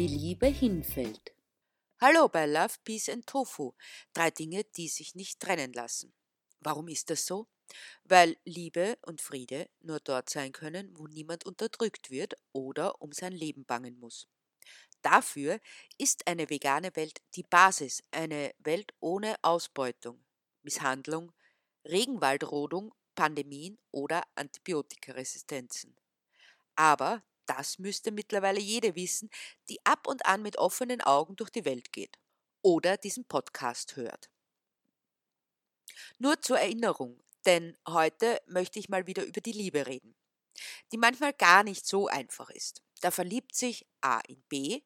die Liebe hinfällt. Hallo bei Love, Peace and Tofu. Drei Dinge, die sich nicht trennen lassen. Warum ist das so? Weil Liebe und Friede nur dort sein können, wo niemand unterdrückt wird oder um sein Leben bangen muss. Dafür ist eine vegane Welt die Basis, eine Welt ohne Ausbeutung, Misshandlung, Regenwaldrodung, Pandemien oder Antibiotikaresistenzen. Aber das müsste mittlerweile jede wissen, die ab und an mit offenen Augen durch die Welt geht oder diesen Podcast hört. Nur zur Erinnerung, denn heute möchte ich mal wieder über die Liebe reden, die manchmal gar nicht so einfach ist. Da verliebt sich A in B,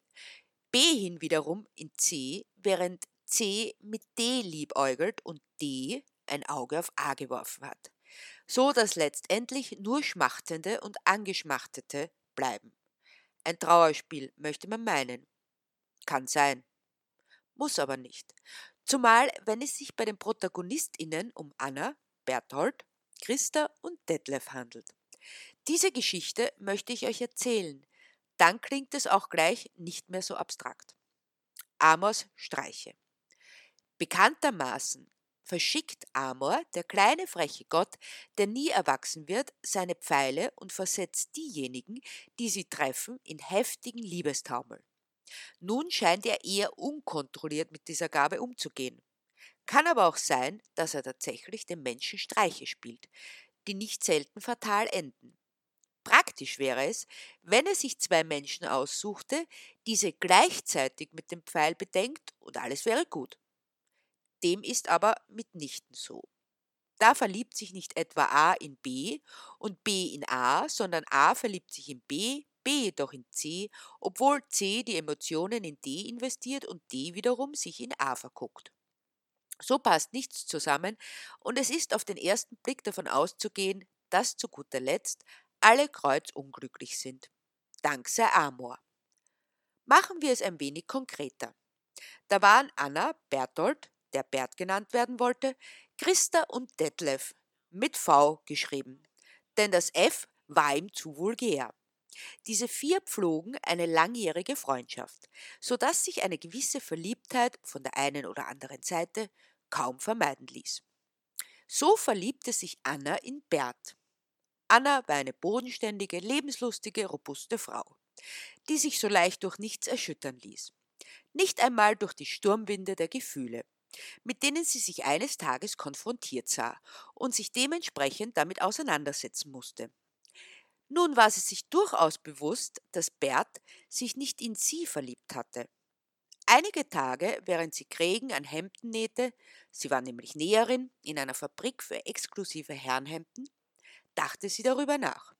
B hin wiederum in C, während C mit D liebäugelt und D ein Auge auf A geworfen hat, so dass letztendlich nur Schmachtende und Angeschmachtete bleiben. Ein Trauerspiel möchte man meinen. Kann sein. Muss aber nicht. Zumal, wenn es sich bei den ProtagonistInnen um Anna, Berthold, Christa und Detlef handelt. Diese Geschichte möchte ich euch erzählen. Dann klingt es auch gleich nicht mehr so abstrakt. Amors Streiche. Bekanntermaßen verschickt Amor, der kleine freche Gott, der nie erwachsen wird, seine Pfeile und versetzt diejenigen, die sie treffen, in heftigen Liebestaumel. Nun scheint er eher unkontrolliert mit dieser Gabe umzugehen. Kann aber auch sein, dass er tatsächlich den Menschen Streiche spielt, die nicht selten fatal enden. Praktisch wäre es, wenn er sich zwei Menschen aussuchte, diese gleichzeitig mit dem Pfeil bedenkt und alles wäre gut. Dem ist aber mitnichten so. Da verliebt sich nicht etwa A in B und B in A, sondern A verliebt sich in B, B jedoch in C, obwohl C die Emotionen in D investiert und D wiederum sich in A verguckt. So passt nichts zusammen und es ist auf den ersten Blick davon auszugehen, dass zu guter Letzt alle kreuzunglücklich sind. Dank sei Amor. Machen wir es ein wenig konkreter. Da waren Anna, Berthold, der Bert genannt werden wollte, Christa und Detlef mit V geschrieben, denn das F war ihm zu vulgär. Diese vier pflogen eine langjährige Freundschaft, so dass sich eine gewisse Verliebtheit von der einen oder anderen Seite kaum vermeiden ließ. So verliebte sich Anna in Bert. Anna war eine bodenständige, lebenslustige, robuste Frau, die sich so leicht durch nichts erschüttern ließ. Nicht einmal durch die Sturmwinde der Gefühle mit denen sie sich eines Tages konfrontiert sah und sich dementsprechend damit auseinandersetzen musste. Nun war sie sich durchaus bewusst, dass Bert sich nicht in sie verliebt hatte. Einige Tage, während sie Krägen an Hemden nähte, sie war nämlich Näherin in einer Fabrik für exklusive Herrenhemden, dachte sie darüber nach.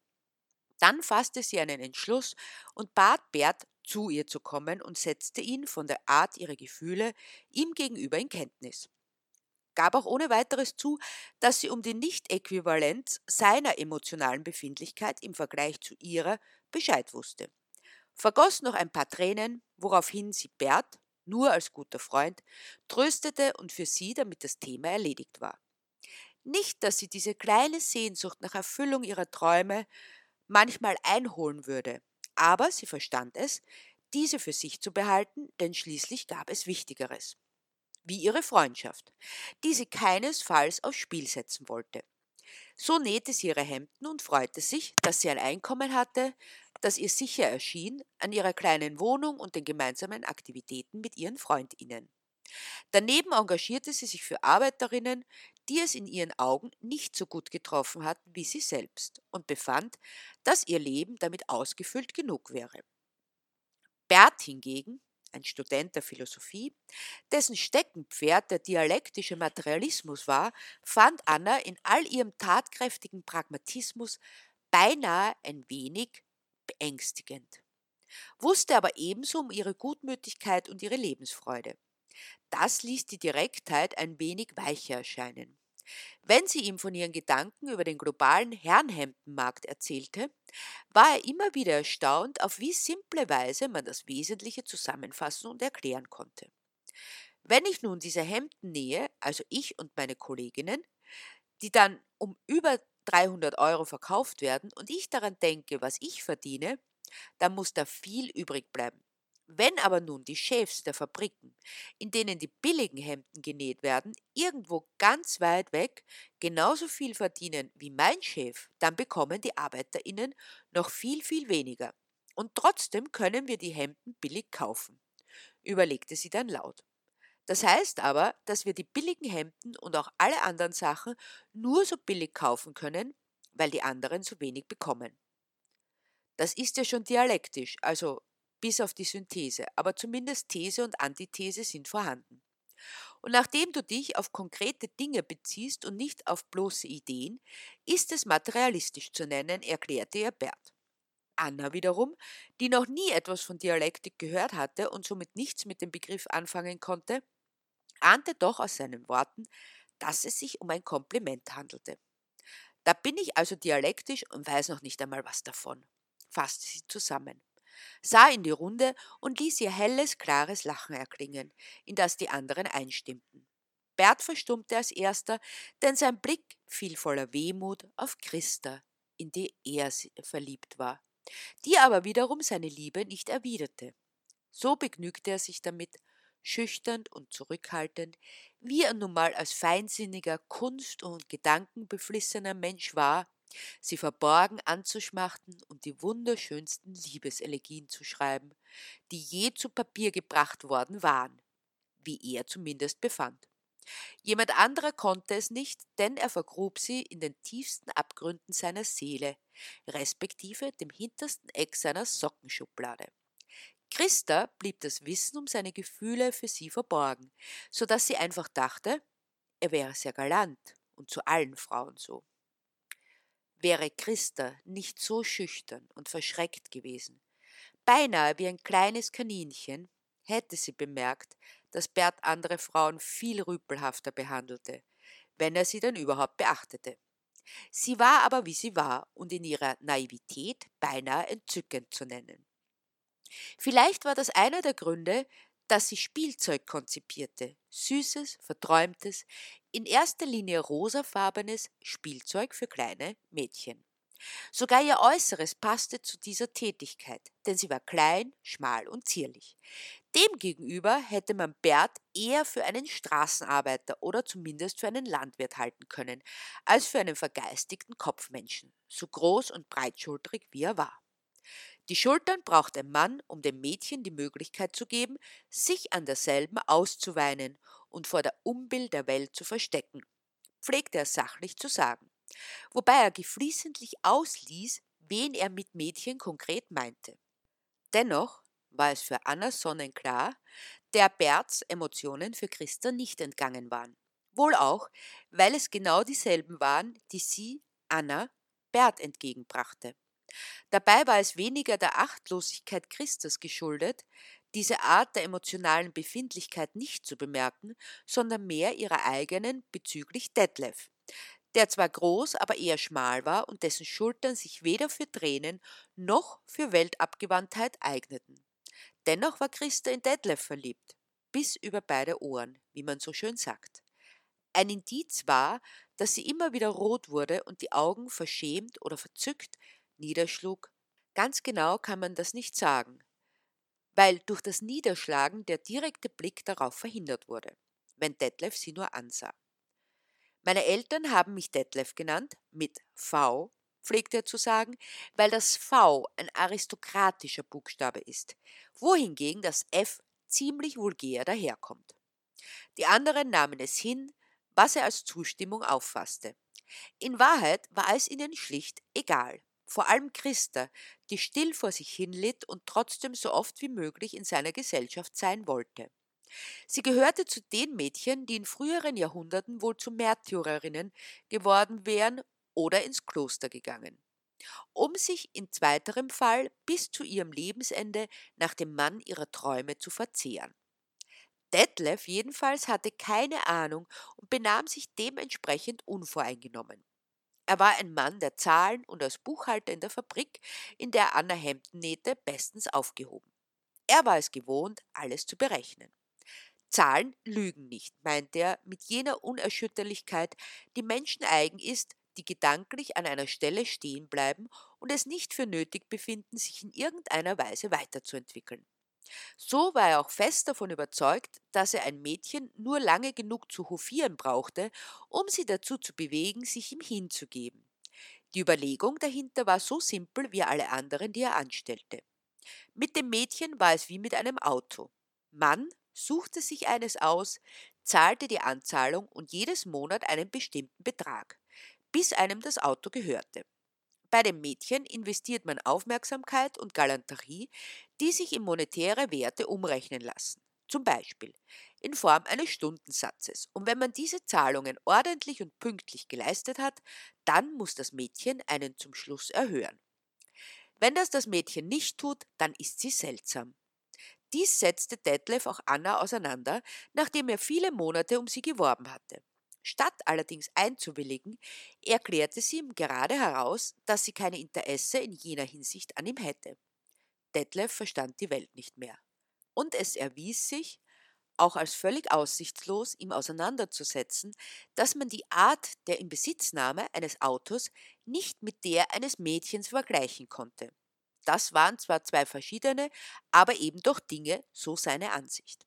Dann fasste sie einen Entschluss und bat Bert, zu ihr zu kommen und setzte ihn von der Art ihrer Gefühle ihm gegenüber in Kenntnis. Gab auch ohne weiteres zu, dass sie um die Nicht-Äquivalenz seiner emotionalen Befindlichkeit im Vergleich zu ihrer Bescheid wusste. Vergoss noch ein paar Tränen, woraufhin sie Bert, nur als guter Freund, tröstete und für sie damit das Thema erledigt war. Nicht, dass sie diese kleine Sehnsucht nach Erfüllung ihrer Träume manchmal einholen würde, aber sie verstand es, diese für sich zu behalten, denn schließlich gab es Wichtigeres. Wie ihre Freundschaft, die sie keinesfalls aufs Spiel setzen wollte. So nähte sie ihre Hemden und freute sich, dass sie ein Einkommen hatte, das ihr sicher erschien, an ihrer kleinen Wohnung und den gemeinsamen Aktivitäten mit ihren Freundinnen. Daneben engagierte sie sich für Arbeiterinnen, die es in ihren Augen nicht so gut getroffen hatten wie sie selbst und befand, dass ihr Leben damit ausgefüllt genug wäre. Bert hingegen, ein Student der Philosophie, dessen Steckenpferd der dialektische Materialismus war, fand Anna in all ihrem tatkräftigen Pragmatismus beinahe ein wenig beängstigend, wusste aber ebenso um ihre Gutmütigkeit und ihre Lebensfreude. Das ließ die Direktheit ein wenig weicher erscheinen. Wenn sie ihm von ihren Gedanken über den globalen Herrenhemdenmarkt erzählte, war er immer wieder erstaunt, auf wie simple Weise man das Wesentliche zusammenfassen und erklären konnte. Wenn ich nun diese Hemden nähe, also ich und meine Kolleginnen, die dann um über 300 Euro verkauft werden und ich daran denke, was ich verdiene, dann muss da viel übrig bleiben. Wenn aber nun die Chefs der Fabriken, in denen die billigen Hemden genäht werden, irgendwo ganz weit weg genauso viel verdienen wie mein Chef, dann bekommen die Arbeiterinnen noch viel, viel weniger. Und trotzdem können wir die Hemden billig kaufen, überlegte sie dann laut. Das heißt aber, dass wir die billigen Hemden und auch alle anderen Sachen nur so billig kaufen können, weil die anderen so wenig bekommen. Das ist ja schon dialektisch, also bis auf die Synthese, aber zumindest These und Antithese sind vorhanden. Und nachdem du dich auf konkrete Dinge beziehst und nicht auf bloße Ideen, ist es materialistisch zu nennen, erklärte ihr Bert. Anna wiederum, die noch nie etwas von Dialektik gehört hatte und somit nichts mit dem Begriff anfangen konnte, ahnte doch aus seinen Worten, dass es sich um ein Kompliment handelte. Da bin ich also dialektisch und weiß noch nicht einmal was davon, fasste sie zusammen, sah in die Runde und ließ ihr helles, klares Lachen erklingen, in das die anderen einstimmten. Bert verstummte als erster, denn sein Blick fiel voller Wehmut auf Christa, in die er verliebt war, die aber wiederum seine Liebe nicht erwiderte. So begnügte er sich damit, schüchtern und zurückhaltend, wie er nun mal als feinsinniger, kunst- und gedankenbeflissener Mensch war, sie verborgen anzuschmachten und die wunderschönsten Liebeselegien zu schreiben, die je zu Papier gebracht worden waren, wie er zumindest befand. Jemand anderer konnte es nicht, denn er vergrub sie in den tiefsten Abgründen seiner Seele, respektive dem hintersten Eck seiner Sockenschublade. Christa blieb das Wissen um seine Gefühle für sie verborgen, so dass sie einfach dachte, er wäre sehr galant und zu allen Frauen so. Wäre Christa nicht so schüchtern und verschreckt gewesen, beinahe wie ein kleines Kaninchen, hätte sie bemerkt, dass Bert andere Frauen viel rüpelhafter behandelte, wenn er sie dann überhaupt beachtete. Sie war aber wie sie war und in ihrer Naivität beinahe entzückend zu nennen. Vielleicht war das einer der Gründe, dass sie Spielzeug konzipierte, süßes, verträumtes, in erster Linie rosafarbenes Spielzeug für kleine Mädchen. Sogar ihr Äußeres passte zu dieser Tätigkeit, denn sie war klein, schmal und zierlich. Demgegenüber hätte man Bert eher für einen Straßenarbeiter oder zumindest für einen Landwirt halten können, als für einen vergeistigten Kopfmenschen, so groß und breitschultrig wie er war. Die Schultern braucht ein Mann, um dem Mädchen die Möglichkeit zu geben, sich an derselben auszuweinen und vor der Umbild der Welt zu verstecken, pflegte er sachlich zu sagen, wobei er geflissentlich ausließ, wen er mit Mädchen konkret meinte. Dennoch war es für Anna sonnenklar, der Berts Emotionen für Christa nicht entgangen waren. Wohl auch, weil es genau dieselben waren, die sie, Anna, Bert entgegenbrachte. Dabei war es weniger der Achtlosigkeit Christus geschuldet, diese Art der emotionalen Befindlichkeit nicht zu bemerken, sondern mehr ihrer eigenen bezüglich Detlef, der zwar groß, aber eher schmal war und dessen Schultern sich weder für Tränen noch für Weltabgewandtheit eigneten. Dennoch war Christa in Detlef verliebt, bis über beide Ohren, wie man so schön sagt. Ein Indiz war, dass sie immer wieder rot wurde und die Augen verschämt oder verzückt niederschlug, ganz genau kann man das nicht sagen, weil durch das Niederschlagen der direkte Blick darauf verhindert wurde, wenn Detlef sie nur ansah. Meine Eltern haben mich Detlef genannt, mit V, pflegte er zu sagen, weil das V ein aristokratischer Buchstabe ist, wohingegen das F ziemlich vulgär daherkommt. Die anderen nahmen es hin, was er als Zustimmung auffasste. In Wahrheit war es ihnen schlicht egal vor allem Christa, die still vor sich hinlitt und trotzdem so oft wie möglich in seiner Gesellschaft sein wollte. Sie gehörte zu den Mädchen, die in früheren Jahrhunderten wohl zu Märtyrerinnen geworden wären oder ins Kloster gegangen, um sich in zweiterem Fall bis zu ihrem Lebensende nach dem Mann ihrer Träume zu verzehren. Detlef jedenfalls hatte keine Ahnung und benahm sich dementsprechend unvoreingenommen. Er war ein Mann der Zahlen und als Buchhalter in der Fabrik, in der Anna Hemden nähte, bestens aufgehoben. Er war es gewohnt, alles zu berechnen. Zahlen lügen nicht, meinte er mit jener Unerschütterlichkeit, die Menschen eigen ist, die gedanklich an einer Stelle stehen bleiben und es nicht für nötig befinden, sich in irgendeiner Weise weiterzuentwickeln. So war er auch fest davon überzeugt, dass er ein Mädchen nur lange genug zu hofieren brauchte, um sie dazu zu bewegen, sich ihm hinzugeben. Die Überlegung dahinter war so simpel wie alle anderen, die er anstellte. Mit dem Mädchen war es wie mit einem Auto. Mann suchte sich eines aus, zahlte die Anzahlung und jedes Monat einen bestimmten Betrag, bis einem das Auto gehörte. Bei dem Mädchen investiert man Aufmerksamkeit und Galanterie, die sich in monetäre Werte umrechnen lassen. Zum Beispiel in Form eines Stundensatzes. Und wenn man diese Zahlungen ordentlich und pünktlich geleistet hat, dann muss das Mädchen einen zum Schluss erhöhen. Wenn das das Mädchen nicht tut, dann ist sie seltsam. Dies setzte Detlef auch Anna auseinander, nachdem er viele Monate um sie geworben hatte. Statt allerdings einzuwilligen, erklärte sie ihm gerade heraus, dass sie keine Interesse in jener Hinsicht an ihm hätte. Detlef verstand die Welt nicht mehr. Und es erwies sich, auch als völlig aussichtslos, ihm auseinanderzusetzen, dass man die Art der Inbesitznahme eines Autos nicht mit der eines Mädchens vergleichen konnte. Das waren zwar zwei verschiedene, aber eben doch Dinge, so seine Ansicht.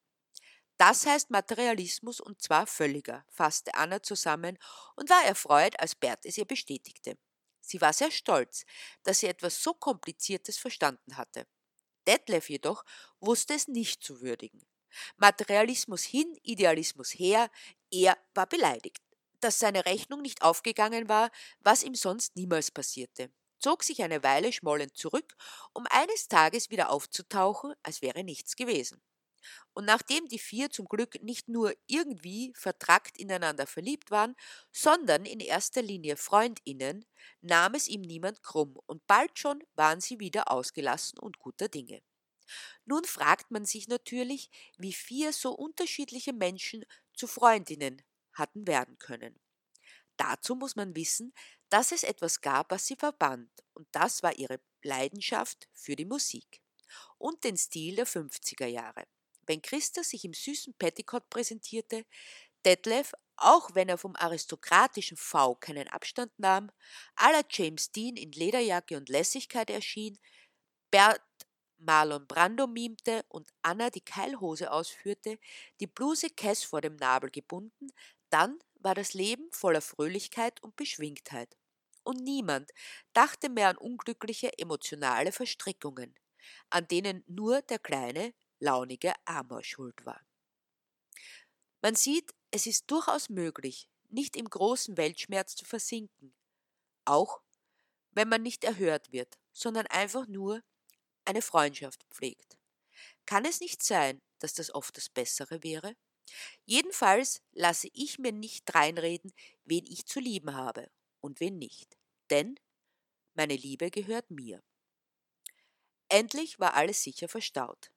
Das heißt Materialismus und zwar völliger, fasste Anna zusammen und war erfreut, als Bert es ihr bestätigte. Sie war sehr stolz, dass sie etwas so Kompliziertes verstanden hatte. Detlef jedoch wusste es nicht zu würdigen. Materialismus hin, Idealismus her, er war beleidigt, dass seine Rechnung nicht aufgegangen war, was ihm sonst niemals passierte, zog sich eine Weile schmollend zurück, um eines Tages wieder aufzutauchen, als wäre nichts gewesen. Und nachdem die vier zum Glück nicht nur irgendwie vertrackt ineinander verliebt waren, sondern in erster Linie Freundinnen, nahm es ihm niemand krumm, und bald schon waren sie wieder ausgelassen und guter Dinge. Nun fragt man sich natürlich, wie vier so unterschiedliche Menschen zu Freundinnen hatten werden können. Dazu muss man wissen, dass es etwas gab, was sie verband, und das war ihre Leidenschaft für die Musik und den Stil der 50er Jahre. Wenn Christa sich im süßen Petticoat präsentierte, Detlef, auch wenn er vom aristokratischen V keinen Abstand nahm, aller James Dean in Lederjacke und Lässigkeit erschien, Bert Marlon Brando mimte und Anna die Keilhose ausführte, die Bluse Kess vor dem Nabel gebunden, dann war das Leben voller Fröhlichkeit und Beschwingtheit. Und niemand dachte mehr an unglückliche emotionale Verstrickungen, an denen nur der kleine, launige Amor schuld war. Man sieht, es ist durchaus möglich, nicht im großen Weltschmerz zu versinken, auch wenn man nicht erhört wird, sondern einfach nur eine Freundschaft pflegt. Kann es nicht sein, dass das oft das Bessere wäre? Jedenfalls lasse ich mir nicht reinreden, wen ich zu lieben habe und wen nicht. Denn meine Liebe gehört mir. Endlich war alles sicher verstaut.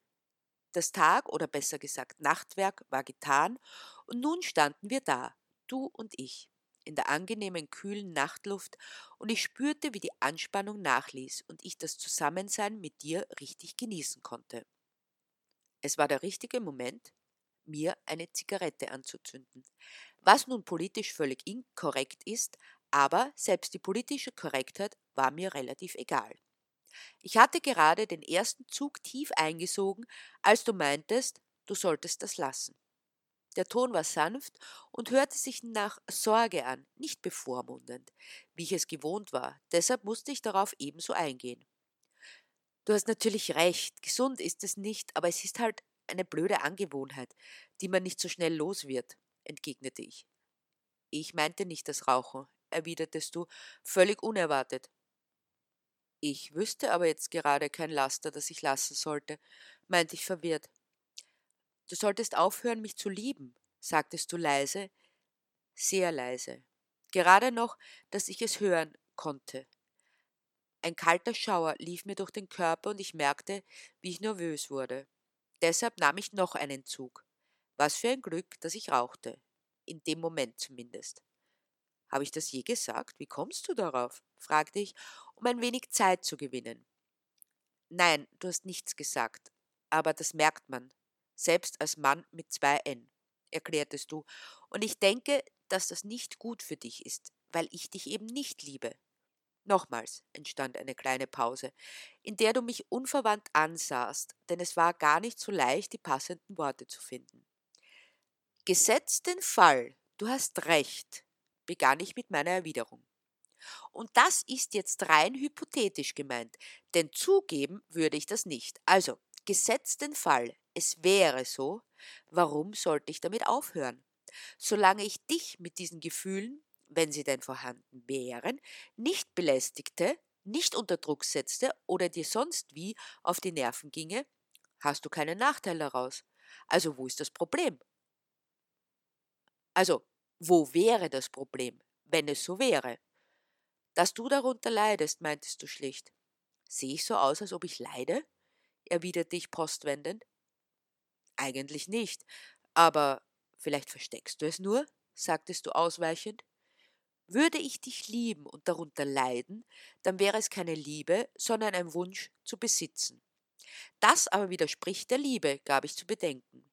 Das Tag oder besser gesagt Nachtwerk war getan und nun standen wir da, du und ich in der angenehmen kühlen Nachtluft und ich spürte, wie die Anspannung nachließ und ich das Zusammensein mit dir richtig genießen konnte. Es war der richtige Moment, mir eine Zigarette anzuzünden, was nun politisch völlig inkorrekt ist, aber selbst die politische Korrektheit war mir relativ egal. Ich hatte gerade den ersten Zug tief eingesogen, als du meintest, du solltest das lassen. Der Ton war sanft und hörte sich nach Sorge an, nicht bevormundend, wie ich es gewohnt war, deshalb musste ich darauf ebenso eingehen. Du hast natürlich recht, gesund ist es nicht, aber es ist halt eine blöde Angewohnheit, die man nicht so schnell los wird, entgegnete ich. Ich meinte nicht das Rauchen, erwidertest du, völlig unerwartet. Ich wüsste aber jetzt gerade kein Laster, das ich lassen sollte, meinte ich verwirrt. Du solltest aufhören, mich zu lieben, sagtest du leise, sehr leise, gerade noch, dass ich es hören konnte. Ein kalter Schauer lief mir durch den Körper und ich merkte, wie ich nervös wurde. Deshalb nahm ich noch einen Zug. Was für ein Glück, dass ich rauchte. In dem Moment zumindest. Habe ich das je gesagt? Wie kommst du darauf? fragte ich, um ein wenig Zeit zu gewinnen. Nein, du hast nichts gesagt, aber das merkt man, selbst als Mann mit zwei N, erklärtest du, und ich denke, dass das nicht gut für dich ist, weil ich dich eben nicht liebe. Nochmals entstand eine kleine Pause, in der du mich unverwandt ansahst, denn es war gar nicht so leicht, die passenden Worte zu finden. Gesetzt den Fall, du hast recht, begann ich mit meiner Erwiderung. Und das ist jetzt rein hypothetisch gemeint, denn zugeben würde ich das nicht. Also, gesetzt den Fall, es wäre so, warum sollte ich damit aufhören? Solange ich dich mit diesen Gefühlen, wenn sie denn vorhanden wären, nicht belästigte, nicht unter Druck setzte oder dir sonst wie auf die Nerven ginge, hast du keinen Nachteil daraus. Also wo ist das Problem? Also, wo wäre das Problem, wenn es so wäre? Dass du darunter leidest, meintest du schlicht. Sehe ich so aus, als ob ich leide? erwiderte ich postwendend. Eigentlich nicht, aber vielleicht versteckst du es nur, sagtest du ausweichend. Würde ich dich lieben und darunter leiden, dann wäre es keine Liebe, sondern ein Wunsch zu besitzen. Das aber widerspricht der Liebe, gab ich zu bedenken.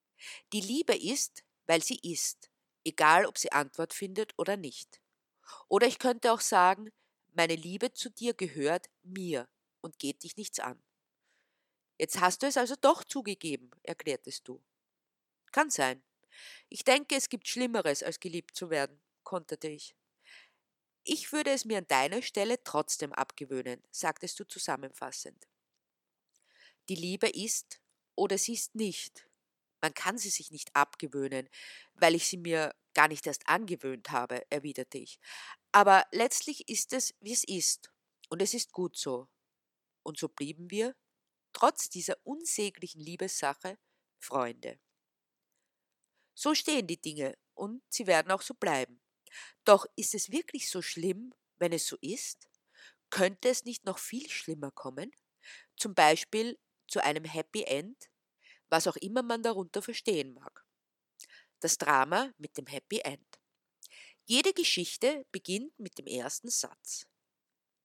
Die Liebe ist, weil sie ist, egal ob sie Antwort findet oder nicht. Oder ich könnte auch sagen, meine Liebe zu dir gehört mir und geht dich nichts an. Jetzt hast du es also doch zugegeben, erklärtest du. Kann sein. Ich denke, es gibt Schlimmeres, als geliebt zu werden, konterte ich. Ich würde es mir an deiner Stelle trotzdem abgewöhnen, sagtest du zusammenfassend. Die Liebe ist oder sie ist nicht. Man kann sie sich nicht abgewöhnen, weil ich sie mir gar nicht erst angewöhnt habe, erwiderte ich. Aber letztlich ist es, wie es ist, und es ist gut so. Und so blieben wir, trotz dieser unsäglichen Liebessache, Freunde. So stehen die Dinge, und sie werden auch so bleiben. Doch ist es wirklich so schlimm, wenn es so ist? Könnte es nicht noch viel schlimmer kommen? Zum Beispiel zu einem Happy End, was auch immer man darunter verstehen mag. Das Drama mit dem Happy End. Jede Geschichte beginnt mit dem ersten Satz.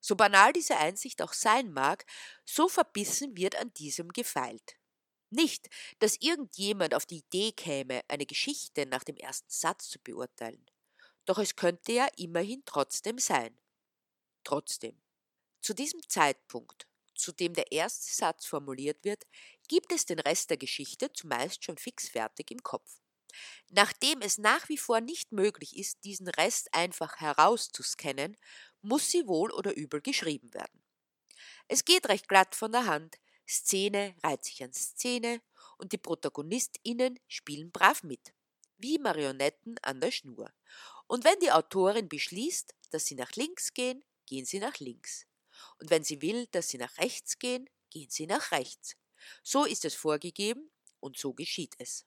So banal diese Einsicht auch sein mag, so verbissen wird an diesem gefeilt. Nicht, dass irgendjemand auf die Idee käme, eine Geschichte nach dem ersten Satz zu beurteilen. Doch es könnte ja immerhin trotzdem sein. Trotzdem. Zu diesem Zeitpunkt, zu dem der erste Satz formuliert wird, gibt es den Rest der Geschichte zumeist schon fix fertig im Kopf. Nachdem es nach wie vor nicht möglich ist, diesen Rest einfach herauszuscannen, muss sie wohl oder übel geschrieben werden. Es geht recht glatt von der Hand, Szene reiht sich an Szene und die ProtagonistInnen spielen brav mit, wie Marionetten an der Schnur. Und wenn die Autorin beschließt, dass sie nach links gehen, gehen sie nach links. Und wenn sie will, dass sie nach rechts gehen, gehen sie nach rechts. So ist es vorgegeben und so geschieht es.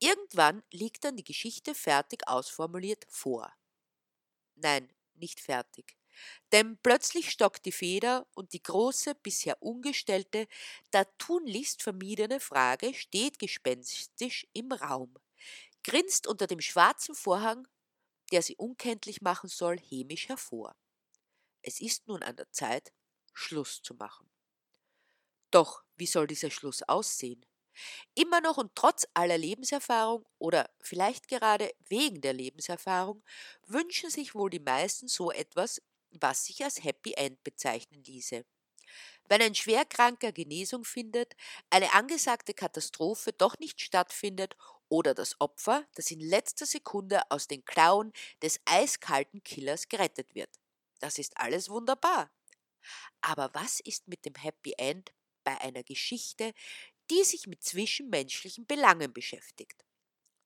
Irgendwann liegt dann die Geschichte fertig ausformuliert vor. Nein, nicht fertig. Denn plötzlich stockt die Feder und die große, bisher ungestellte, da tunlichst vermiedene Frage steht gespenstisch im Raum, grinst unter dem schwarzen Vorhang, der sie unkenntlich machen soll, hämisch hervor. Es ist nun an der Zeit, Schluss zu machen. Doch wie soll dieser Schluss aussehen? Immer noch und trotz aller Lebenserfahrung oder vielleicht gerade wegen der Lebenserfahrung wünschen sich wohl die meisten so etwas, was sich als Happy End bezeichnen ließe. Wenn ein Schwerkranker Genesung findet, eine angesagte Katastrophe doch nicht stattfindet oder das Opfer, das in letzter Sekunde aus den Klauen des eiskalten Killers gerettet wird. Das ist alles wunderbar. Aber was ist mit dem Happy End bei einer Geschichte, die sich mit zwischenmenschlichen Belangen beschäftigt.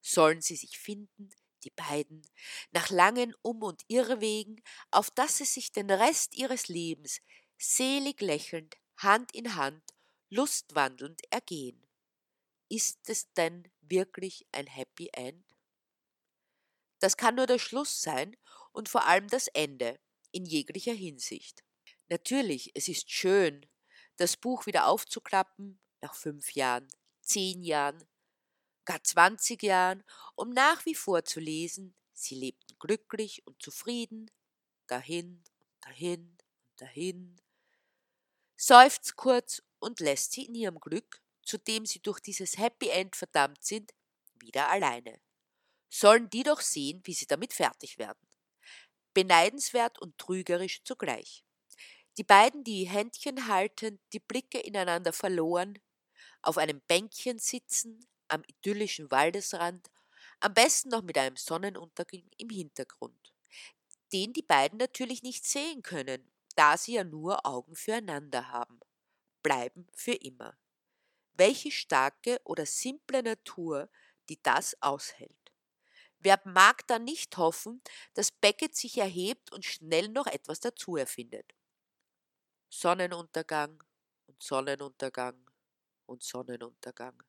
Sollen sie sich finden, die beiden, nach langen Um- und Irrwegen, auf dass sie sich den Rest ihres Lebens selig lächelnd, Hand in Hand, lustwandelnd ergehen. Ist es denn wirklich ein Happy End? Das kann nur der Schluss sein und vor allem das Ende, in jeglicher Hinsicht. Natürlich, es ist schön, das Buch wieder aufzuklappen, nach fünf Jahren, zehn Jahren, gar zwanzig Jahren, um nach wie vor zu lesen, sie lebten glücklich und zufrieden, dahin und dahin und dahin, seufzt kurz und lässt sie in ihrem Glück, zu dem sie durch dieses Happy End verdammt sind, wieder alleine. Sollen die doch sehen, wie sie damit fertig werden. Beneidenswert und trügerisch zugleich. Die beiden, die Händchen haltend, die Blicke ineinander verloren, auf einem Bänkchen sitzen, am idyllischen Waldesrand, am besten noch mit einem Sonnenuntergang im Hintergrund, den die beiden natürlich nicht sehen können, da sie ja nur Augen füreinander haben, bleiben für immer. Welche starke oder simple Natur, die das aushält. Wer mag dann nicht hoffen, dass Beckett sich erhebt und schnell noch etwas dazu erfindet? Sonnenuntergang und Sonnenuntergang und Sonnenuntergang.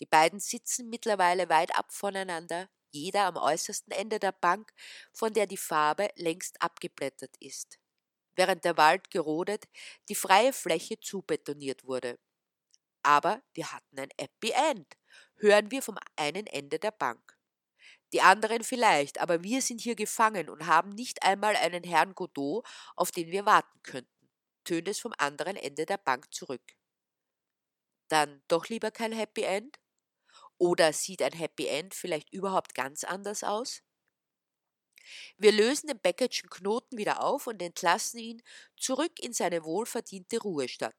Die beiden sitzen mittlerweile weit ab voneinander, jeder am äußersten Ende der Bank, von der die Farbe längst abgeblättert ist, während der Wald gerodet, die freie Fläche zubetoniert wurde. Aber wir hatten ein Happy End, hören wir vom einen Ende der Bank. Die anderen vielleicht, aber wir sind hier gefangen und haben nicht einmal einen Herrn Godot, auf den wir warten könnten, tönt es vom anderen Ende der Bank zurück. Dann doch lieber kein Happy End? Oder sieht ein Happy End vielleicht überhaupt ganz anders aus? Wir lösen den Beckettschen Knoten wieder auf und entlassen ihn zurück in seine wohlverdiente Ruhestadt.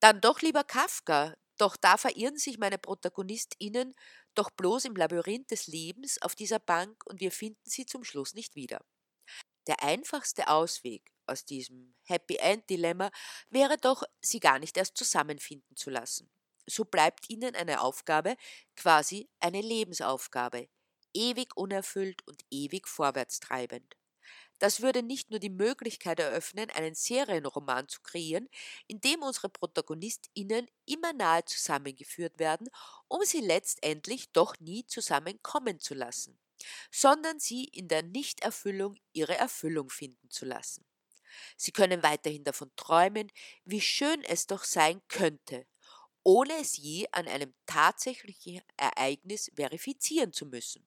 Dann doch lieber Kafka, doch da verirren sich meine ProtagonistInnen doch bloß im Labyrinth des Lebens auf dieser Bank und wir finden sie zum Schluss nicht wieder. Der einfachste Ausweg aus diesem Happy End Dilemma wäre doch, sie gar nicht erst zusammenfinden zu lassen so bleibt ihnen eine Aufgabe quasi eine Lebensaufgabe, ewig unerfüllt und ewig vorwärtstreibend. Das würde nicht nur die Möglichkeit eröffnen, einen Serienroman zu kreieren, in dem unsere ProtagonistInnen immer nahe zusammengeführt werden, um sie letztendlich doch nie zusammenkommen zu lassen, sondern sie in der Nichterfüllung ihre Erfüllung finden zu lassen. Sie können weiterhin davon träumen, wie schön es doch sein könnte, ohne es je an einem tatsächlichen Ereignis verifizieren zu müssen.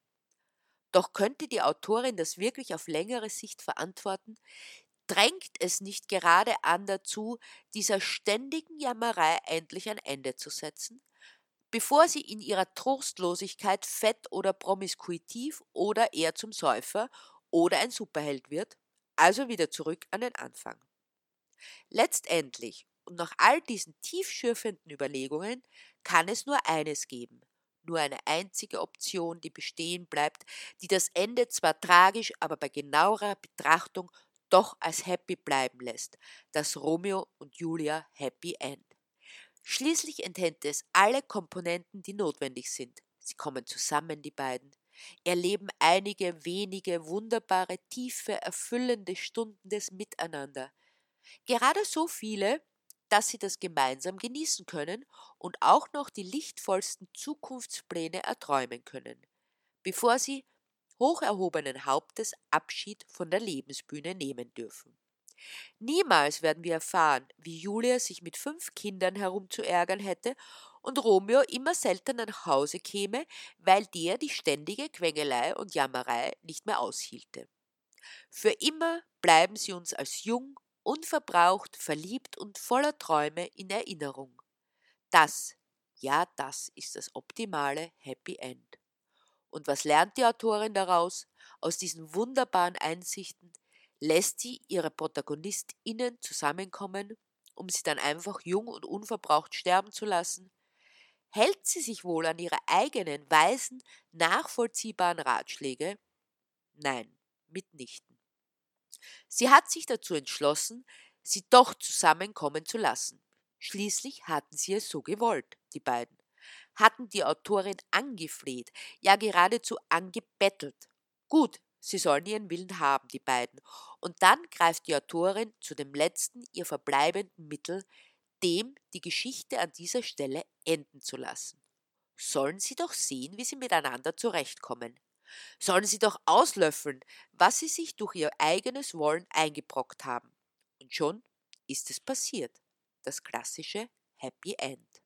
Doch könnte die Autorin das wirklich auf längere Sicht verantworten, drängt es nicht gerade an dazu, dieser ständigen Jammerei endlich ein Ende zu setzen, bevor sie in ihrer Trostlosigkeit fett oder promiskuitiv oder eher zum Säufer oder ein Superheld wird, also wieder zurück an den Anfang. Letztendlich, und nach all diesen tiefschürfenden Überlegungen kann es nur eines geben, nur eine einzige Option, die bestehen bleibt, die das Ende zwar tragisch, aber bei genauerer Betrachtung doch als happy bleiben lässt, das Romeo und Julia Happy End. Schließlich enthält es alle Komponenten, die notwendig sind. Sie kommen zusammen, die beiden, erleben einige wenige wunderbare, tiefe, erfüllende Stunden des Miteinander. Gerade so viele, dass sie das gemeinsam genießen können und auch noch die lichtvollsten Zukunftspläne erträumen können, bevor sie hoch erhobenen Hauptes Abschied von der Lebensbühne nehmen dürfen. Niemals werden wir erfahren, wie Julia sich mit fünf Kindern herumzuärgern hätte und Romeo immer seltener nach Hause käme, weil der die ständige Quengelei und Jammerei nicht mehr aushielte. Für immer bleiben sie uns als jung unverbraucht, verliebt und voller Träume in Erinnerung. Das, ja, das ist das optimale Happy End. Und was lernt die Autorin daraus? Aus diesen wunderbaren Einsichten lässt sie ihre ProtagonistInnen zusammenkommen, um sie dann einfach jung und unverbraucht sterben zu lassen? Hält sie sich wohl an ihre eigenen, weisen, nachvollziehbaren Ratschläge? Nein, mitnichten. Sie hat sich dazu entschlossen, sie doch zusammenkommen zu lassen. Schließlich hatten sie es so gewollt, die beiden. Hatten die Autorin angefleht, ja geradezu angebettelt. Gut, sie sollen ihren Willen haben, die beiden. Und dann greift die Autorin zu dem letzten ihr verbleibenden Mittel, dem die Geschichte an dieser Stelle enden zu lassen. Sollen sie doch sehen, wie sie miteinander zurechtkommen sollen sie doch auslöffeln, was sie sich durch ihr eigenes Wollen eingebrockt haben. Und schon ist es passiert, das klassische Happy End.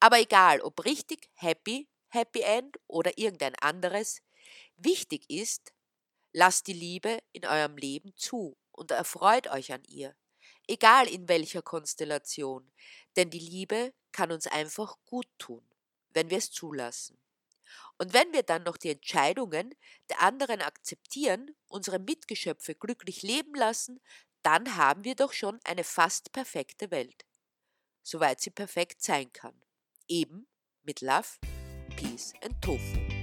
Aber egal, ob richtig Happy, Happy End oder irgendein anderes, wichtig ist, lasst die Liebe in eurem Leben zu und erfreut euch an ihr, egal in welcher Konstellation, denn die Liebe kann uns einfach gut tun, wenn wir es zulassen. Und wenn wir dann noch die Entscheidungen der anderen akzeptieren, unsere Mitgeschöpfe glücklich leben lassen, dann haben wir doch schon eine fast perfekte Welt, soweit sie perfekt sein kann. Eben mit Love, Peace and Tofu.